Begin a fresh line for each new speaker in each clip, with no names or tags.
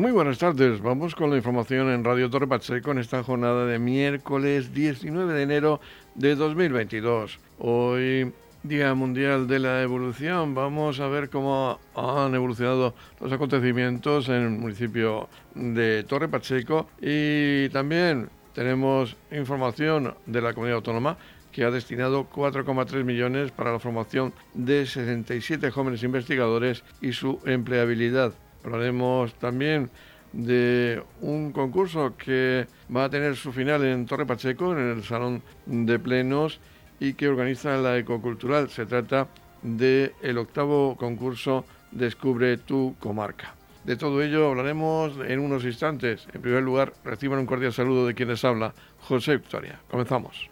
Muy buenas tardes. Vamos con la información en Radio Torre Pacheco en esta jornada de miércoles 19 de enero de 2022. Hoy, Día Mundial de la Evolución, vamos a ver cómo han evolucionado los acontecimientos en el municipio de Torre Pacheco y también tenemos información de la comunidad autónoma que ha destinado 4,3 millones para la formación de 67 jóvenes investigadores y su empleabilidad. Hablaremos también de un concurso que va a tener su final en Torre Pacheco, en el Salón de Plenos, y que organiza la Ecocultural. Se trata del el octavo concurso Descubre tu comarca. De todo ello hablaremos en unos instantes. En primer lugar, reciban un cordial saludo de quienes habla, José Victoria. Comenzamos.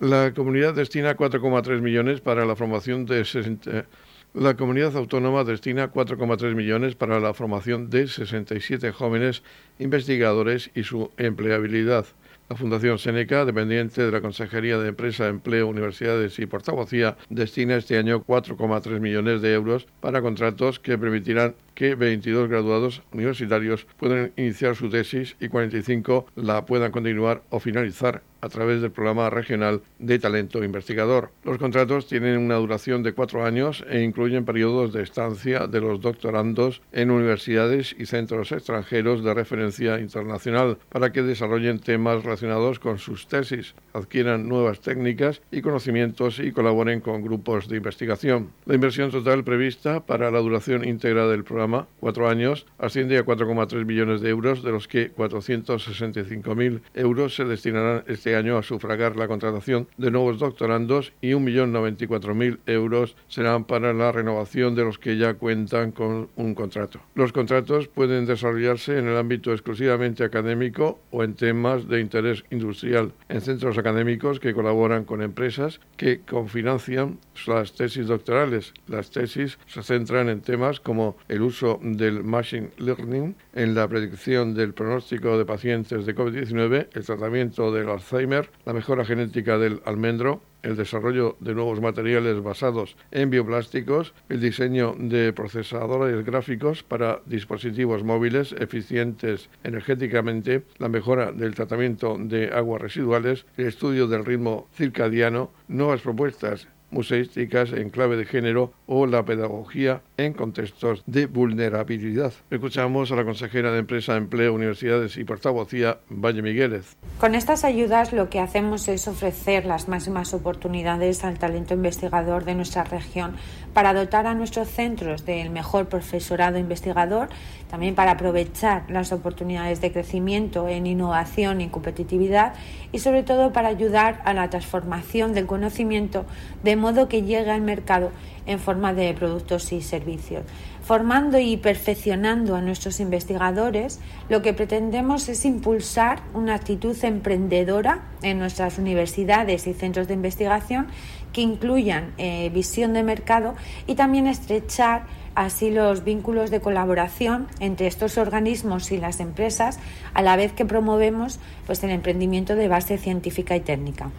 La comunidad destina 4,3 millones para la formación de 60... La comunidad autónoma destina 4,3 millones para la formación de 67 jóvenes investigadores y su empleabilidad. La Fundación Seneca, dependiente de la Consejería de Empresa, Empleo, Universidades y Portavocía, destina este año 4,3 millones de euros para contratos que permitirán que 22 graduados universitarios puedan iniciar su tesis y 45 la puedan continuar o finalizar a través del programa regional de talento investigador. Los contratos tienen una duración de cuatro años e incluyen periodos de estancia de los doctorandos en universidades y centros extranjeros de referencia internacional para que desarrollen temas relacionados con sus tesis, adquieran nuevas técnicas y conocimientos y colaboren con grupos de investigación. La inversión total prevista para la duración íntegra del programa, cuatro años, asciende a 4,3 millones de euros, de los que 465.000 euros se destinarán este este año a sufragar la contratación de nuevos doctorandos y 1.094.000 euros serán para la renovación de los que ya cuentan con un contrato. Los contratos pueden desarrollarse en el ámbito exclusivamente académico o en temas de interés industrial, en centros académicos que colaboran con empresas que confinancian las tesis doctorales. Las tesis se centran en temas como el uso del machine learning en la predicción del pronóstico de pacientes de COVID-19, el tratamiento del Alzheimer, la mejora genética del almendro, el desarrollo de nuevos materiales basados en bioplásticos, el diseño de procesadores gráficos para dispositivos móviles eficientes energéticamente, la mejora del tratamiento de aguas residuales, el estudio del ritmo circadiano, nuevas propuestas museísticas en clave de género o la pedagogía en contextos de vulnerabilidad. Escuchamos a la consejera de Empresa, Empleo, Universidades y Portavocía, Valle Migueles.
Con estas ayudas lo que hacemos es ofrecer las máximas oportunidades al talento investigador de nuestra región para dotar a nuestros centros del mejor profesorado investigador, también para aprovechar las oportunidades de crecimiento en innovación y competitividad y sobre todo para ayudar a la transformación del conocimiento de modo que llegue al mercado en forma de productos y servicios. Formando y perfeccionando a nuestros investigadores, lo que pretendemos es impulsar una actitud emprendedora en nuestras universidades y centros de investigación que incluyan eh, visión de mercado y también estrechar así los vínculos de colaboración entre estos organismos y las empresas, a la vez que promovemos pues, el emprendimiento de base científica y técnica.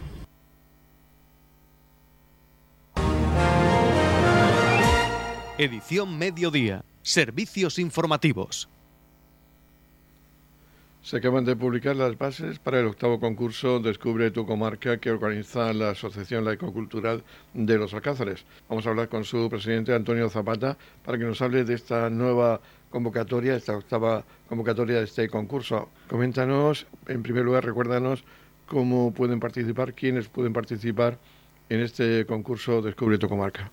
Edición Mediodía. Servicios informativos.
Se acaban de publicar las bases para el octavo concurso Descubre tu comarca que organiza la Asociación Laico-Cultural de los Alcázares. Vamos a hablar con su presidente Antonio Zapata para que nos hable de esta nueva convocatoria, esta octava convocatoria de este concurso. Coméntanos, en primer lugar, recuérdanos cómo pueden participar, quiénes pueden participar en este concurso Descubre tu comarca.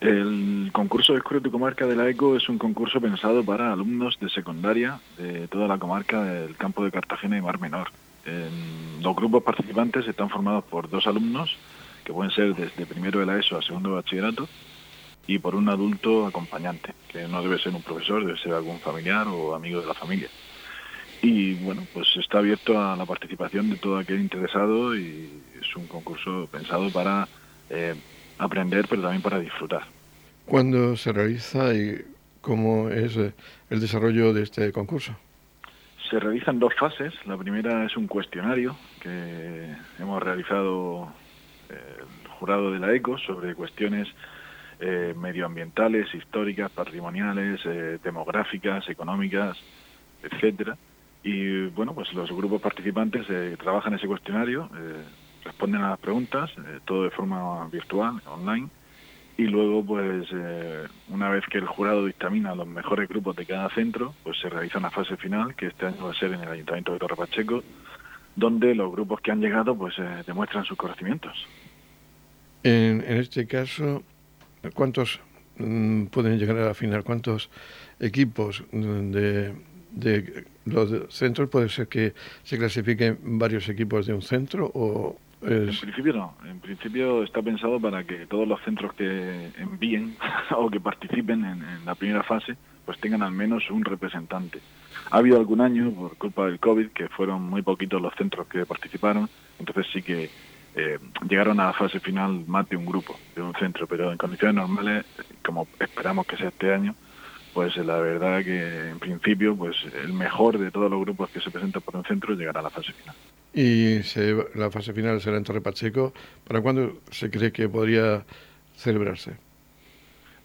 El concurso Descubre tu comarca de la ECO es un concurso pensado para alumnos de secundaria de toda la comarca del campo de Cartagena y Mar Menor. los grupos participantes están formados por dos alumnos, que pueden ser desde primero de la ESO a segundo de bachillerato, y por un adulto acompañante, que no debe ser un profesor, debe ser algún familiar o amigo de la familia. Y bueno, pues está abierto a la participación de todo aquel interesado y es un concurso pensado para eh, aprender, pero también para disfrutar.
¿Cuándo se realiza y cómo es eh, el desarrollo de este concurso?
Se realizan dos fases. La primera es un cuestionario que hemos realizado eh, el jurado de la ECO sobre cuestiones eh, medioambientales, históricas, patrimoniales, eh, demográficas, económicas, etcétera. Y bueno, pues los grupos participantes eh, trabajan ese cuestionario, responden a las preguntas, todo de forma virtual, online. Y luego, pues, una vez que el jurado dictamina los mejores grupos de cada centro, pues se realiza una fase final, que este año va a ser en el Ayuntamiento de Torre Pacheco, donde los grupos que han llegado, pues, demuestran sus conocimientos.
En, en este caso, ¿Cuántos mm, pueden llegar a la final? ¿Cuántos equipos de, los centros puede ser que se clasifiquen varios equipos de un centro o
En principio no. En principio está pensado para que todos los centros que envíen o que participen en, en la primera fase pues tengan al menos un representante. Ha habido algún año, por culpa del COVID, que fueron muy poquitos los centros que participaron, entonces sí que eh, llegaron a la fase final más de un grupo, de un centro, pero en condiciones normales, como esperamos que sea este año, pues la verdad que en principio pues el mejor de todos los grupos que se presentan por un centro llegará a la fase final.
Y la fase final será en Torre Pacheco. ¿Para cuándo se cree que podría celebrarse?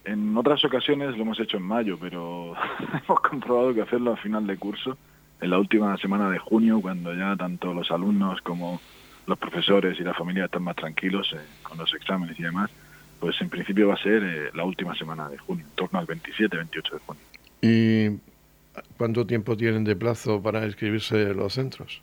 En otras ocasiones lo hemos hecho en mayo, pero hemos comprobado que hacerlo a final de curso, en la última semana de junio, cuando ya tanto los alumnos como los profesores y la familia están más tranquilos eh, con los exámenes y demás, pues en principio va a ser eh, la última semana de junio, en torno al 27, 28 de junio.
¿Y cuánto tiempo tienen de plazo para inscribirse los centros?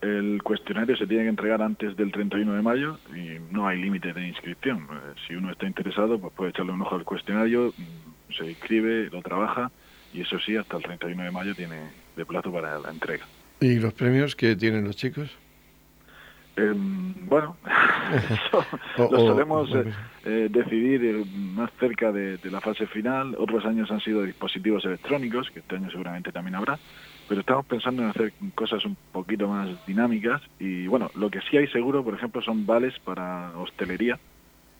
El cuestionario se tiene que entregar antes del 31 de mayo y no hay límite de inscripción. Eh, si uno está interesado, pues puede echarle un ojo al cuestionario, mm, se inscribe, lo trabaja y eso sí, hasta el 31 de mayo tiene de plazo para la entrega.
¿Y los premios que tienen los chicos?
Em, bueno, lo solemos eh, eh, decidir eh, más cerca de, la fase final. Otros años han sido dispositivos electrónicos, que este año seguramente también habrá, pero estamos pensando en hacer cosas un poquito más dinámicas. Y bueno, lo que sí hay seguro, por ejemplo, son vales para hostelería,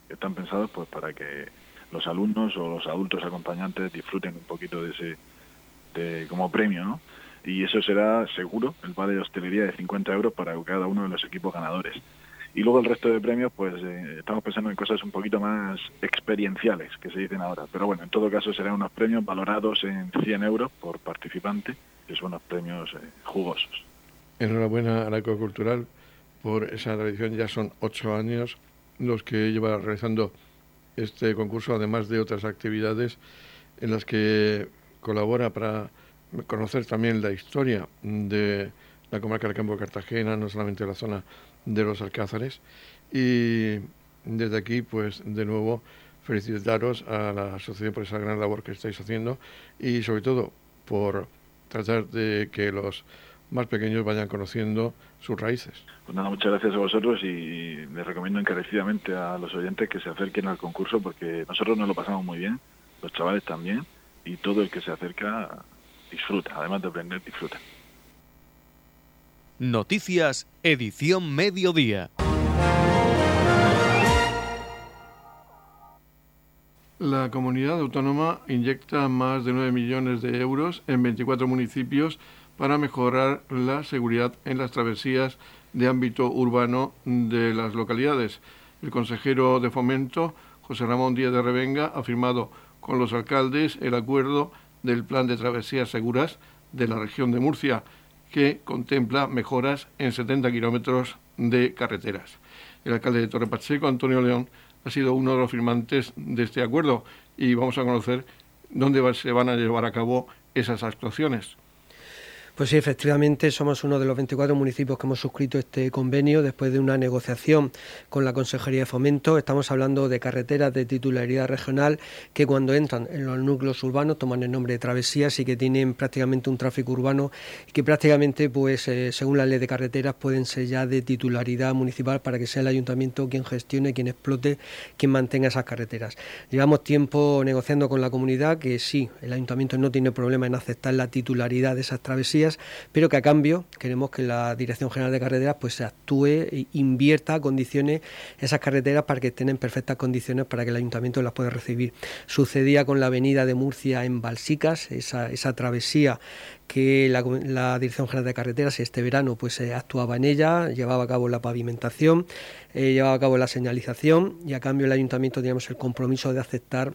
que están pensados pues para que los alumnos o los adultos acompañantes disfruten un poquito de ese de, como premio, ¿no? y eso será seguro el vale de hostelería de 50 euros para cada uno de los equipos ganadores. Y luego el resto de premios, pues eh, estamos pensando en cosas un poquito más experienciales, que se dicen ahora. Pero bueno, en todo caso serán unos premios valorados en 100 euros por participante, que son unos premios eh, jugosos.
Enhorabuena a la Ecocultural por esa tradición. Ya son ocho años los que lleva realizando este concurso, además de otras actividades en las que colabora para conocer también la historia de la comarca del Campo de Cartagena, no solamente la zona de los Alcázares. Y desde aquí, pues de nuevo, felicitaros a la asociación por esa gran labor que estáis haciendo y sobre todo por tratar de que los más pequeños vayan conociendo sus raíces.
Pues nada, muchas gracias a vosotros y les recomiendo encarecidamente a los oyentes que se acerquen al concurso porque nosotros nos lo pasamos muy bien, los chavales también, y todo el que se acerca disfruta, además de aprender, disfruta.
Noticias, edición mediodía.
La comunidad autónoma inyecta más de 9 millones de euros en 24 municipios para mejorar la seguridad en las travesías de ámbito urbano de las localidades. El consejero de fomento, José Ramón Díaz de Revenga, ha firmado con los alcaldes el acuerdo del Plan de Travesías Seguras de la región de Murcia, que contempla mejoras en 70 kilómetros de carreteras. El alcalde de Torre Pacheco, Antonio León, ha sido uno de los firmantes de este acuerdo y vamos a conocer dónde se van a llevar a cabo esas actuaciones.
Pues sí, efectivamente, somos uno de los 24 municipios que hemos suscrito este convenio después de una negociación con la Consejería de Fomento. Estamos hablando de carreteras de titularidad regional que cuando entran en los núcleos urbanos toman el nombre de travesías y que tienen prácticamente un tráfico urbano y que prácticamente, pues eh, según la ley de carreteras, pueden ser ya de titularidad municipal para que sea el ayuntamiento quien gestione, quien explote, quien mantenga esas carreteras. Llevamos tiempo negociando con la comunidad que sí, el ayuntamiento no tiene problema en aceptar la titularidad de esas travesías pero que a cambio queremos que la Dirección General de Carreteras pues actúe e invierta, condiciones esas carreteras para que estén en perfectas condiciones para que el ayuntamiento las pueda recibir. Sucedía con la avenida de Murcia en Balsicas, esa, esa travesía que la, Dirección General de Carreteras este verano pues eh, actuaba en ella, llevaba a cabo la pavimentación, eh, llevaba a cabo la señalización y a cambio el ayuntamiento teníamos el compromiso de aceptar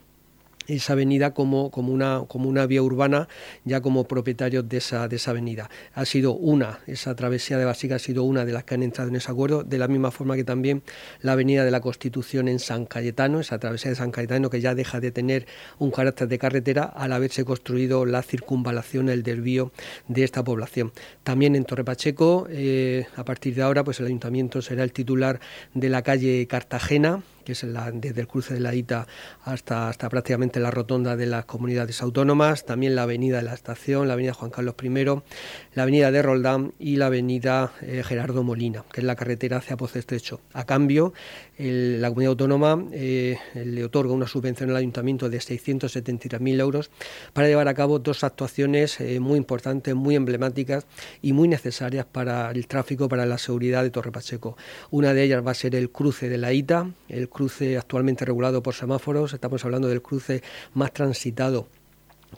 esa avenida como, como, una, como una vía urbana, ya como propietarios de esa, de esa avenida. Ha sido una, esa travesía de Básica ha sido una de las que han entrado en ese acuerdo, de la misma forma que también la avenida de la Constitución en San Cayetano, esa travesía de San Cayetano que ya deja de tener un carácter de carretera al haberse construido la circunvalación, el desvío de esta población. También en Torre Pacheco, eh, a partir de ahora, pues el ayuntamiento será el titular de la calle Cartagena, que es desde el cruce de la ITA hasta, prácticamente la rotonda de las comunidades autónomas, también la avenida de la estación, la avenida Juan Carlos I, la avenida de Roldán y la avenida eh, Gerardo Molina, que es la carretera hacia Pozo Estrecho. A cambio, la comunidad autónoma eh, le otorga una subvención al ayuntamiento de 673.000 euros para llevar a cabo dos actuaciones eh, muy importantes, muy emblemáticas y muy necesarias para el tráfico, para la seguridad de Torre Pacheco. Una de ellas va a ser el cruce de la ITA, el cruce actualmente regulado por semáforos, estamos hablando del cruce más transitado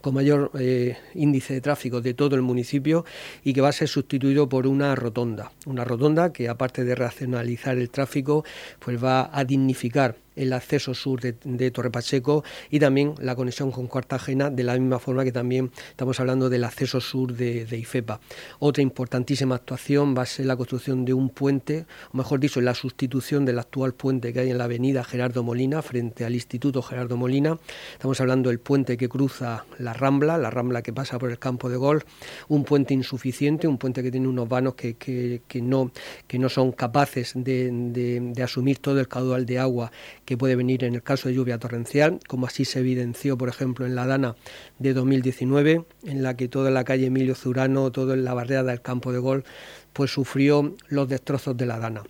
con mayor eh, índice de tráfico de todo el municipio y que va a ser sustituido por una rotonda. Una rotonda que aparte de racionalizar el tráfico, pues va a dignificar el acceso sur de, Torre Pacheco y también la conexión con Cartagena, de la misma forma que también estamos hablando del acceso sur de, IFEPA. Otra importantísima actuación va a ser la construcción de un puente, o mejor dicho, la sustitución del actual puente que hay en la avenida Gerardo Molina, frente al Instituto Gerardo Molina. Estamos hablando del puente que cruza la Rambla, la Rambla que pasa por el campo de golf, un puente insuficiente, un puente que tiene unos vanos que, no, que no son capaces de asumir todo el caudal de agua que puede venir en el caso de lluvia torrencial, como así se evidenció, por ejemplo, en la Dana de 2019, en la que toda la calle Emilio Zurano, toda la barrera del campo de gol, pues sufrió los destrozos de la Dana.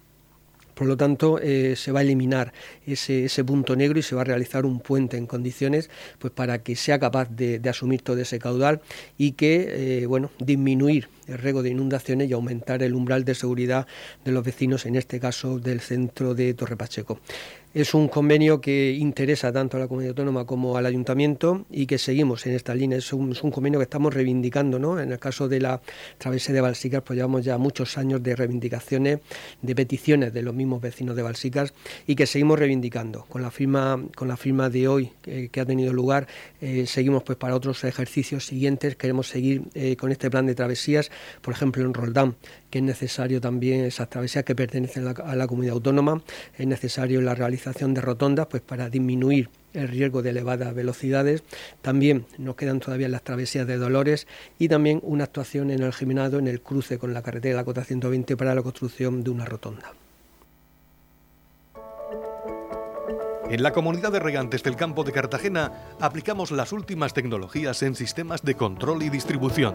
Por lo tanto, eh, se va a eliminar ese, punto negro y se va a realizar un puente en condiciones pues, para que sea capaz de, asumir todo ese caudal y que, eh, bueno, disminuir el riesgo de inundaciones y aumentar el umbral de seguridad de los vecinos, en este caso del centro de Torre Pacheco. Es un convenio que interesa tanto a la comunidad autónoma como al ayuntamiento y que seguimos en esta línea. Es un, convenio que estamos reivindicando. ¿no? En el caso de la travesía de Balsicas, pues llevamos ya muchos años de reivindicaciones, de peticiones de los mismos vecinos de Balsicas y que seguimos reivindicando. Con la firma, con la firma de hoy que ha tenido lugar, eh, seguimos pues para otros ejercicios siguientes. Queremos seguir eh, con este plan de travesías, por ejemplo en Roldán, que es necesario también esas travesías que pertenecen a la, comunidad autónoma, es necesario la realización de rotondas pues para disminuir el riesgo de elevadas velocidades. También nos quedan todavía las travesías de Dolores y también una actuación en el Jimenado en el cruce con la carretera de la Cota 120 para la construcción de una rotonda.
En la comunidad de regantes del campo de Cartagena aplicamos las últimas tecnologías en sistemas de control y distribución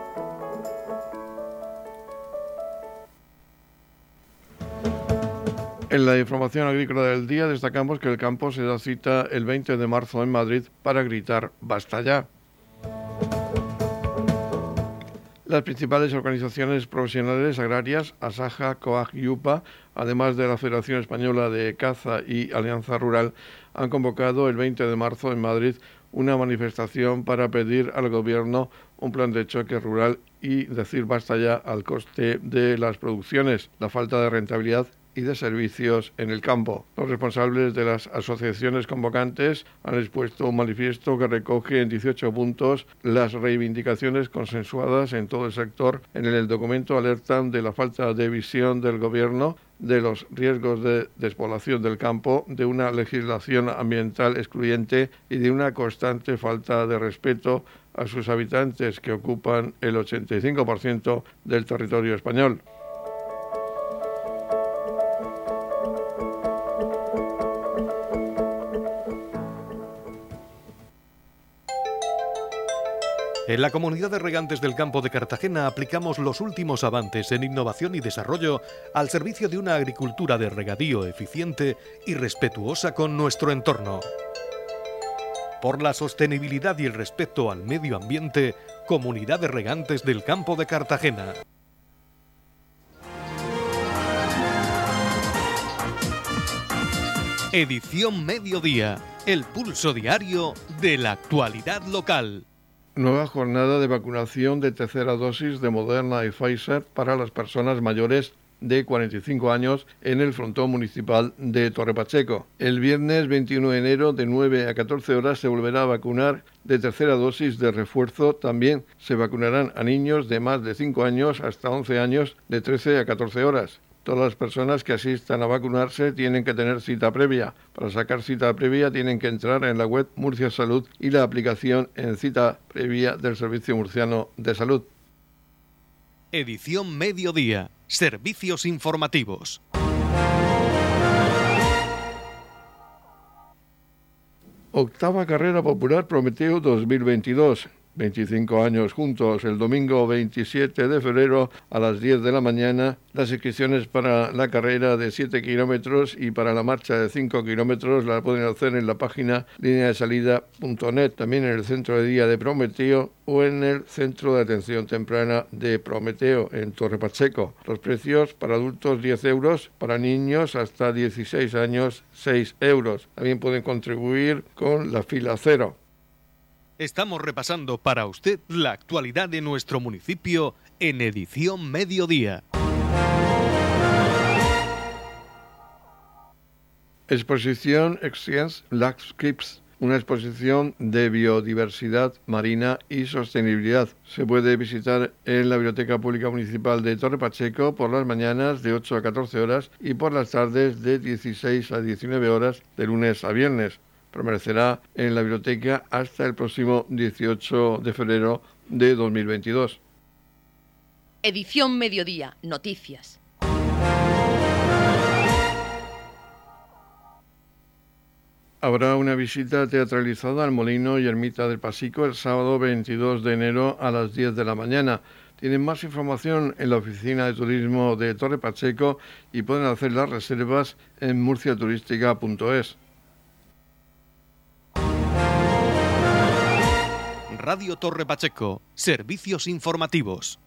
En la información agrícola del día destacamos que el campo se da cita el 20 de marzo en Madrid para gritar basta ya. Las principales organizaciones profesionales agrarias, Asaja, COAG y UPA, además de la Federación Española de Caza y Alianza Rural, han convocado el 20 de marzo en Madrid una manifestación para pedir al Gobierno un plan de choque rural y decir basta ya al coste de las producciones, la falta de rentabilidad y de servicios en el campo. Los responsables de las asociaciones convocantes han expuesto un manifiesto que recoge en 18 puntos las reivindicaciones consensuadas en todo el sector. En el documento alertan de la falta de visión del Gobierno de los riesgos de despoblación del campo, de una legislación ambiental excluyente y de una constante falta de respeto a sus habitantes que ocupan el 85% del territorio español.
En la comunidad de regantes del campo de Cartagena aplicamos los últimos avances en innovación y desarrollo al servicio de una agricultura de regadío eficiente y respetuosa con nuestro entorno. Por la sostenibilidad y el respeto al medio ambiente, Comunidad de Regantes del Campo de Cartagena. Edición Mediodía, el pulso diario de la actualidad local.
Nueva jornada de vacunación de tercera dosis de Moderna y Pfizer para las personas mayores de 45 años en el frontón municipal de Torre Pacheco. El viernes 21 de enero de 9 a 14 horas se volverá a vacunar de tercera dosis de refuerzo. También se vacunarán a niños de más de 5 años hasta 11 años de 13 a 14 horas. Todas las personas que asistan a vacunarse tienen que tener cita previa. Para sacar cita previa tienen que entrar en la web Murcia Salud y la aplicación en cita previa del Servicio Murciano de Salud.
Edición Mediodía. Servicios informativos.
Octava carrera popular Prometeo 2022. 25 años juntos el domingo 27 de febrero a las 10 de la mañana. Las inscripciones para la carrera de 7 kilómetros y para la marcha de 5 kilómetros la pueden hacer en la página lineadesalida.net, también en el centro de día de Prometeo o en el centro de atención temprana de Prometeo en Torre Pacheco. Los precios para adultos 10 euros, para niños hasta 16 años 6 euros. También pueden contribuir con la fila cero.
Estamos repasando para usted la actualidad de nuestro municipio en edición mediodía.
Exposición Exchange Landscapes, una exposición de biodiversidad marina y sostenibilidad. Se puede visitar en la Biblioteca Pública Municipal de Torre Pacheco por las mañanas de 8 a 14 horas y por las tardes de 16 a 19 horas de lunes a viernes permanecerá en la biblioteca hasta el próximo 18 de febrero de 2022.
Edición Mediodía, Noticias.
Habrá una visita teatralizada al Molino y Ermita del Pasico el sábado 22 de enero a las 10 de la mañana. Tienen más información en la oficina de turismo de Torre Pacheco y pueden hacer las reservas en murciaturística.es.
Radio Torre Pacheco, servicios informativos.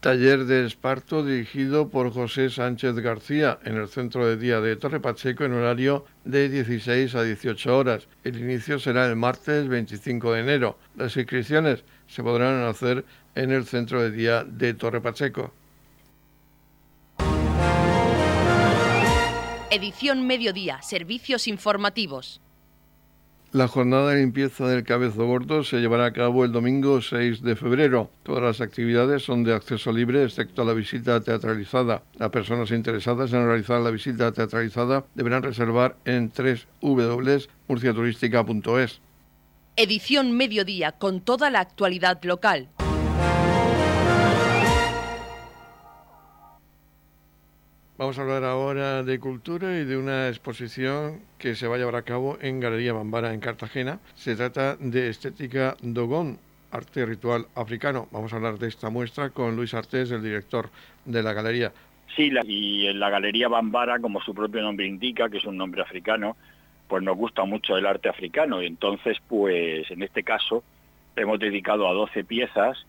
Taller de esparto dirigido por José Sánchez García en el centro de día de Torre Pacheco en horario de 16 a 18 horas. El inicio será el martes 25 de enero. Las inscripciones se podrán hacer en el centro de día de Torre Pacheco.
Edición Mediodía, servicios informativos.
La jornada de limpieza del Cabezo Gordo se llevará a cabo el domingo 6 de febrero. Todas las actividades son de acceso libre, excepto la visita teatralizada. Las personas interesadas en realizar la visita teatralizada deberán reservar en www.murciaturística.es.
Edición Mediodía con toda la actualidad local.
Vamos a hablar ahora de cultura y de una exposición que se va a llevar a cabo en Galería Bambara en Cartagena. Se trata de Estética Dogón, arte ritual africano. Vamos a hablar de esta muestra con Luis Artés, el director de la galería.
Sí, y en la Galería Bambara, como su propio nombre indica, que es un nombre africano, pues nos gusta mucho el arte africano. Entonces, pues en este caso, hemos dedicado a 12 piezas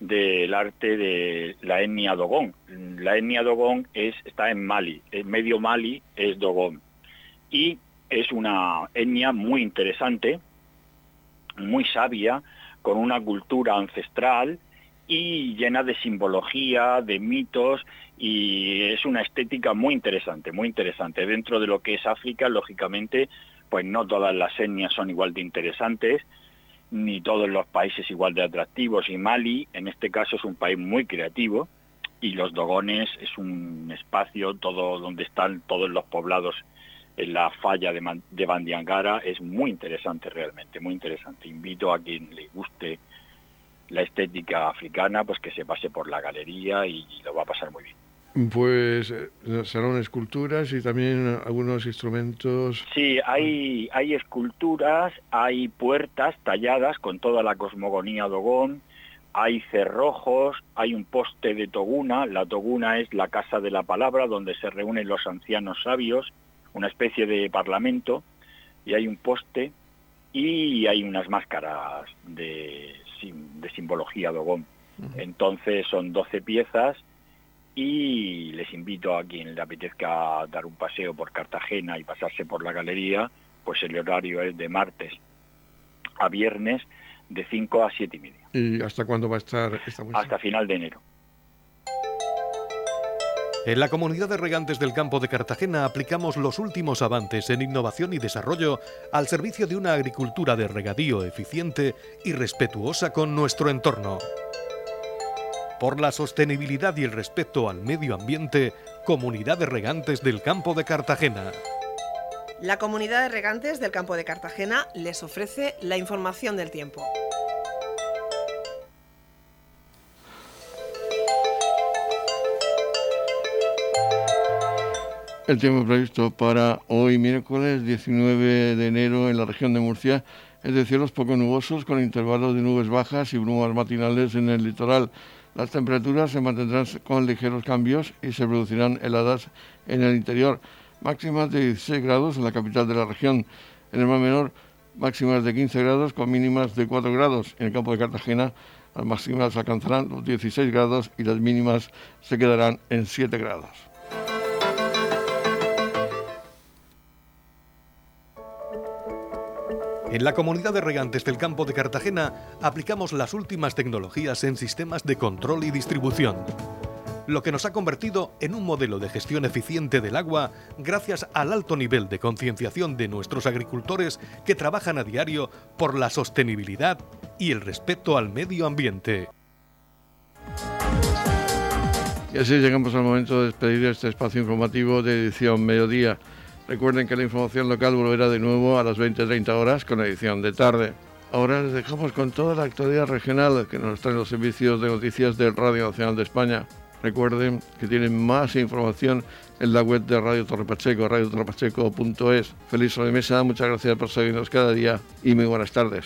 del arte de la etnia Dogón. La etnia Dogón es, está en Mali, en medio Mali es Dogón. Y es una etnia muy interesante, muy sabia, con una cultura ancestral y llena de simbología, de mitos, y es una estética muy interesante, muy interesante. Dentro de lo que es África, lógicamente, pues no todas las etnias son igual de interesantes, ni todos los países igual de atractivos y Mali en este caso es un país muy creativo y los Dogones es un espacio todo donde están todos los poblados en la falla de, de Bandiangara es muy interesante realmente muy interesante. Invito a quien le guste la estética africana pues que se pase por la galería y lo va a pasar muy bien
pues eh, serán esculturas y también algunos instrumentos.
Sí, hay, hay esculturas, hay puertas talladas con toda la cosmogonía dogón, hay cerrojos, hay un poste de Toguna, la Toguna es la casa de la palabra donde se reúnen los ancianos sabios, una especie de parlamento, y hay un poste y hay unas máscaras de, de simbología dogón. Entonces son 12 piezas y les invito a quien le apetezca dar un paseo por Cartagena y pasarse por la galería, pues el horario es de martes a viernes de 5 a 7 y media.
¿Y hasta cuándo va a estar esta muestra?
Hasta final de enero.
En la comunidad de regantes del campo de Cartagena aplicamos los últimos avances en innovación y desarrollo al servicio de una agricultura de regadío eficiente y respetuosa con nuestro entorno. Por la sostenibilidad y el respeto al medio ambiente, Comunidad de Regantes del Campo de Cartagena.
La comunidad de regantes del campo de Cartagena les ofrece la información del tiempo.
El tiempo previsto para hoy miércoles 19 de enero en la región de Murcia es de cielos poco nubosos con intervalos de nubes bajas y brumas matinales en el litoral. Las temperaturas se mantendrán con ligeros cambios y se producirán heladas en el interior. Máximas de 16 grados en la capital de la región. En el mar menor, máximas de 15 grados con mínimas de 4 grados. En el campo de Cartagena, las máximas alcanzarán los 16 grados y las mínimas se quedarán en 7 grados.
En la comunidad de regantes del campo de Cartagena aplicamos las últimas tecnologías en sistemas de control y distribución, lo que nos ha convertido en un modelo de gestión eficiente del agua gracias al alto nivel de concienciación de nuestros agricultores que trabajan a diario por la sostenibilidad y el respeto al medio ambiente.
Y así llegamos al momento de despedir este espacio informativo de edición mediodía. Recuerden que la información local volverá de nuevo a las 20-30 horas con edición de tarde. Ahora les dejamos con toda la actualidad regional que nos traen los servicios de noticias del Radio Nacional de España. Recuerden que tienen más información en la web de Radio Torre Pacheco, radiotorrepacheco.es. Feliz sobremesa, muchas gracias por seguirnos cada día y muy buenas tardes.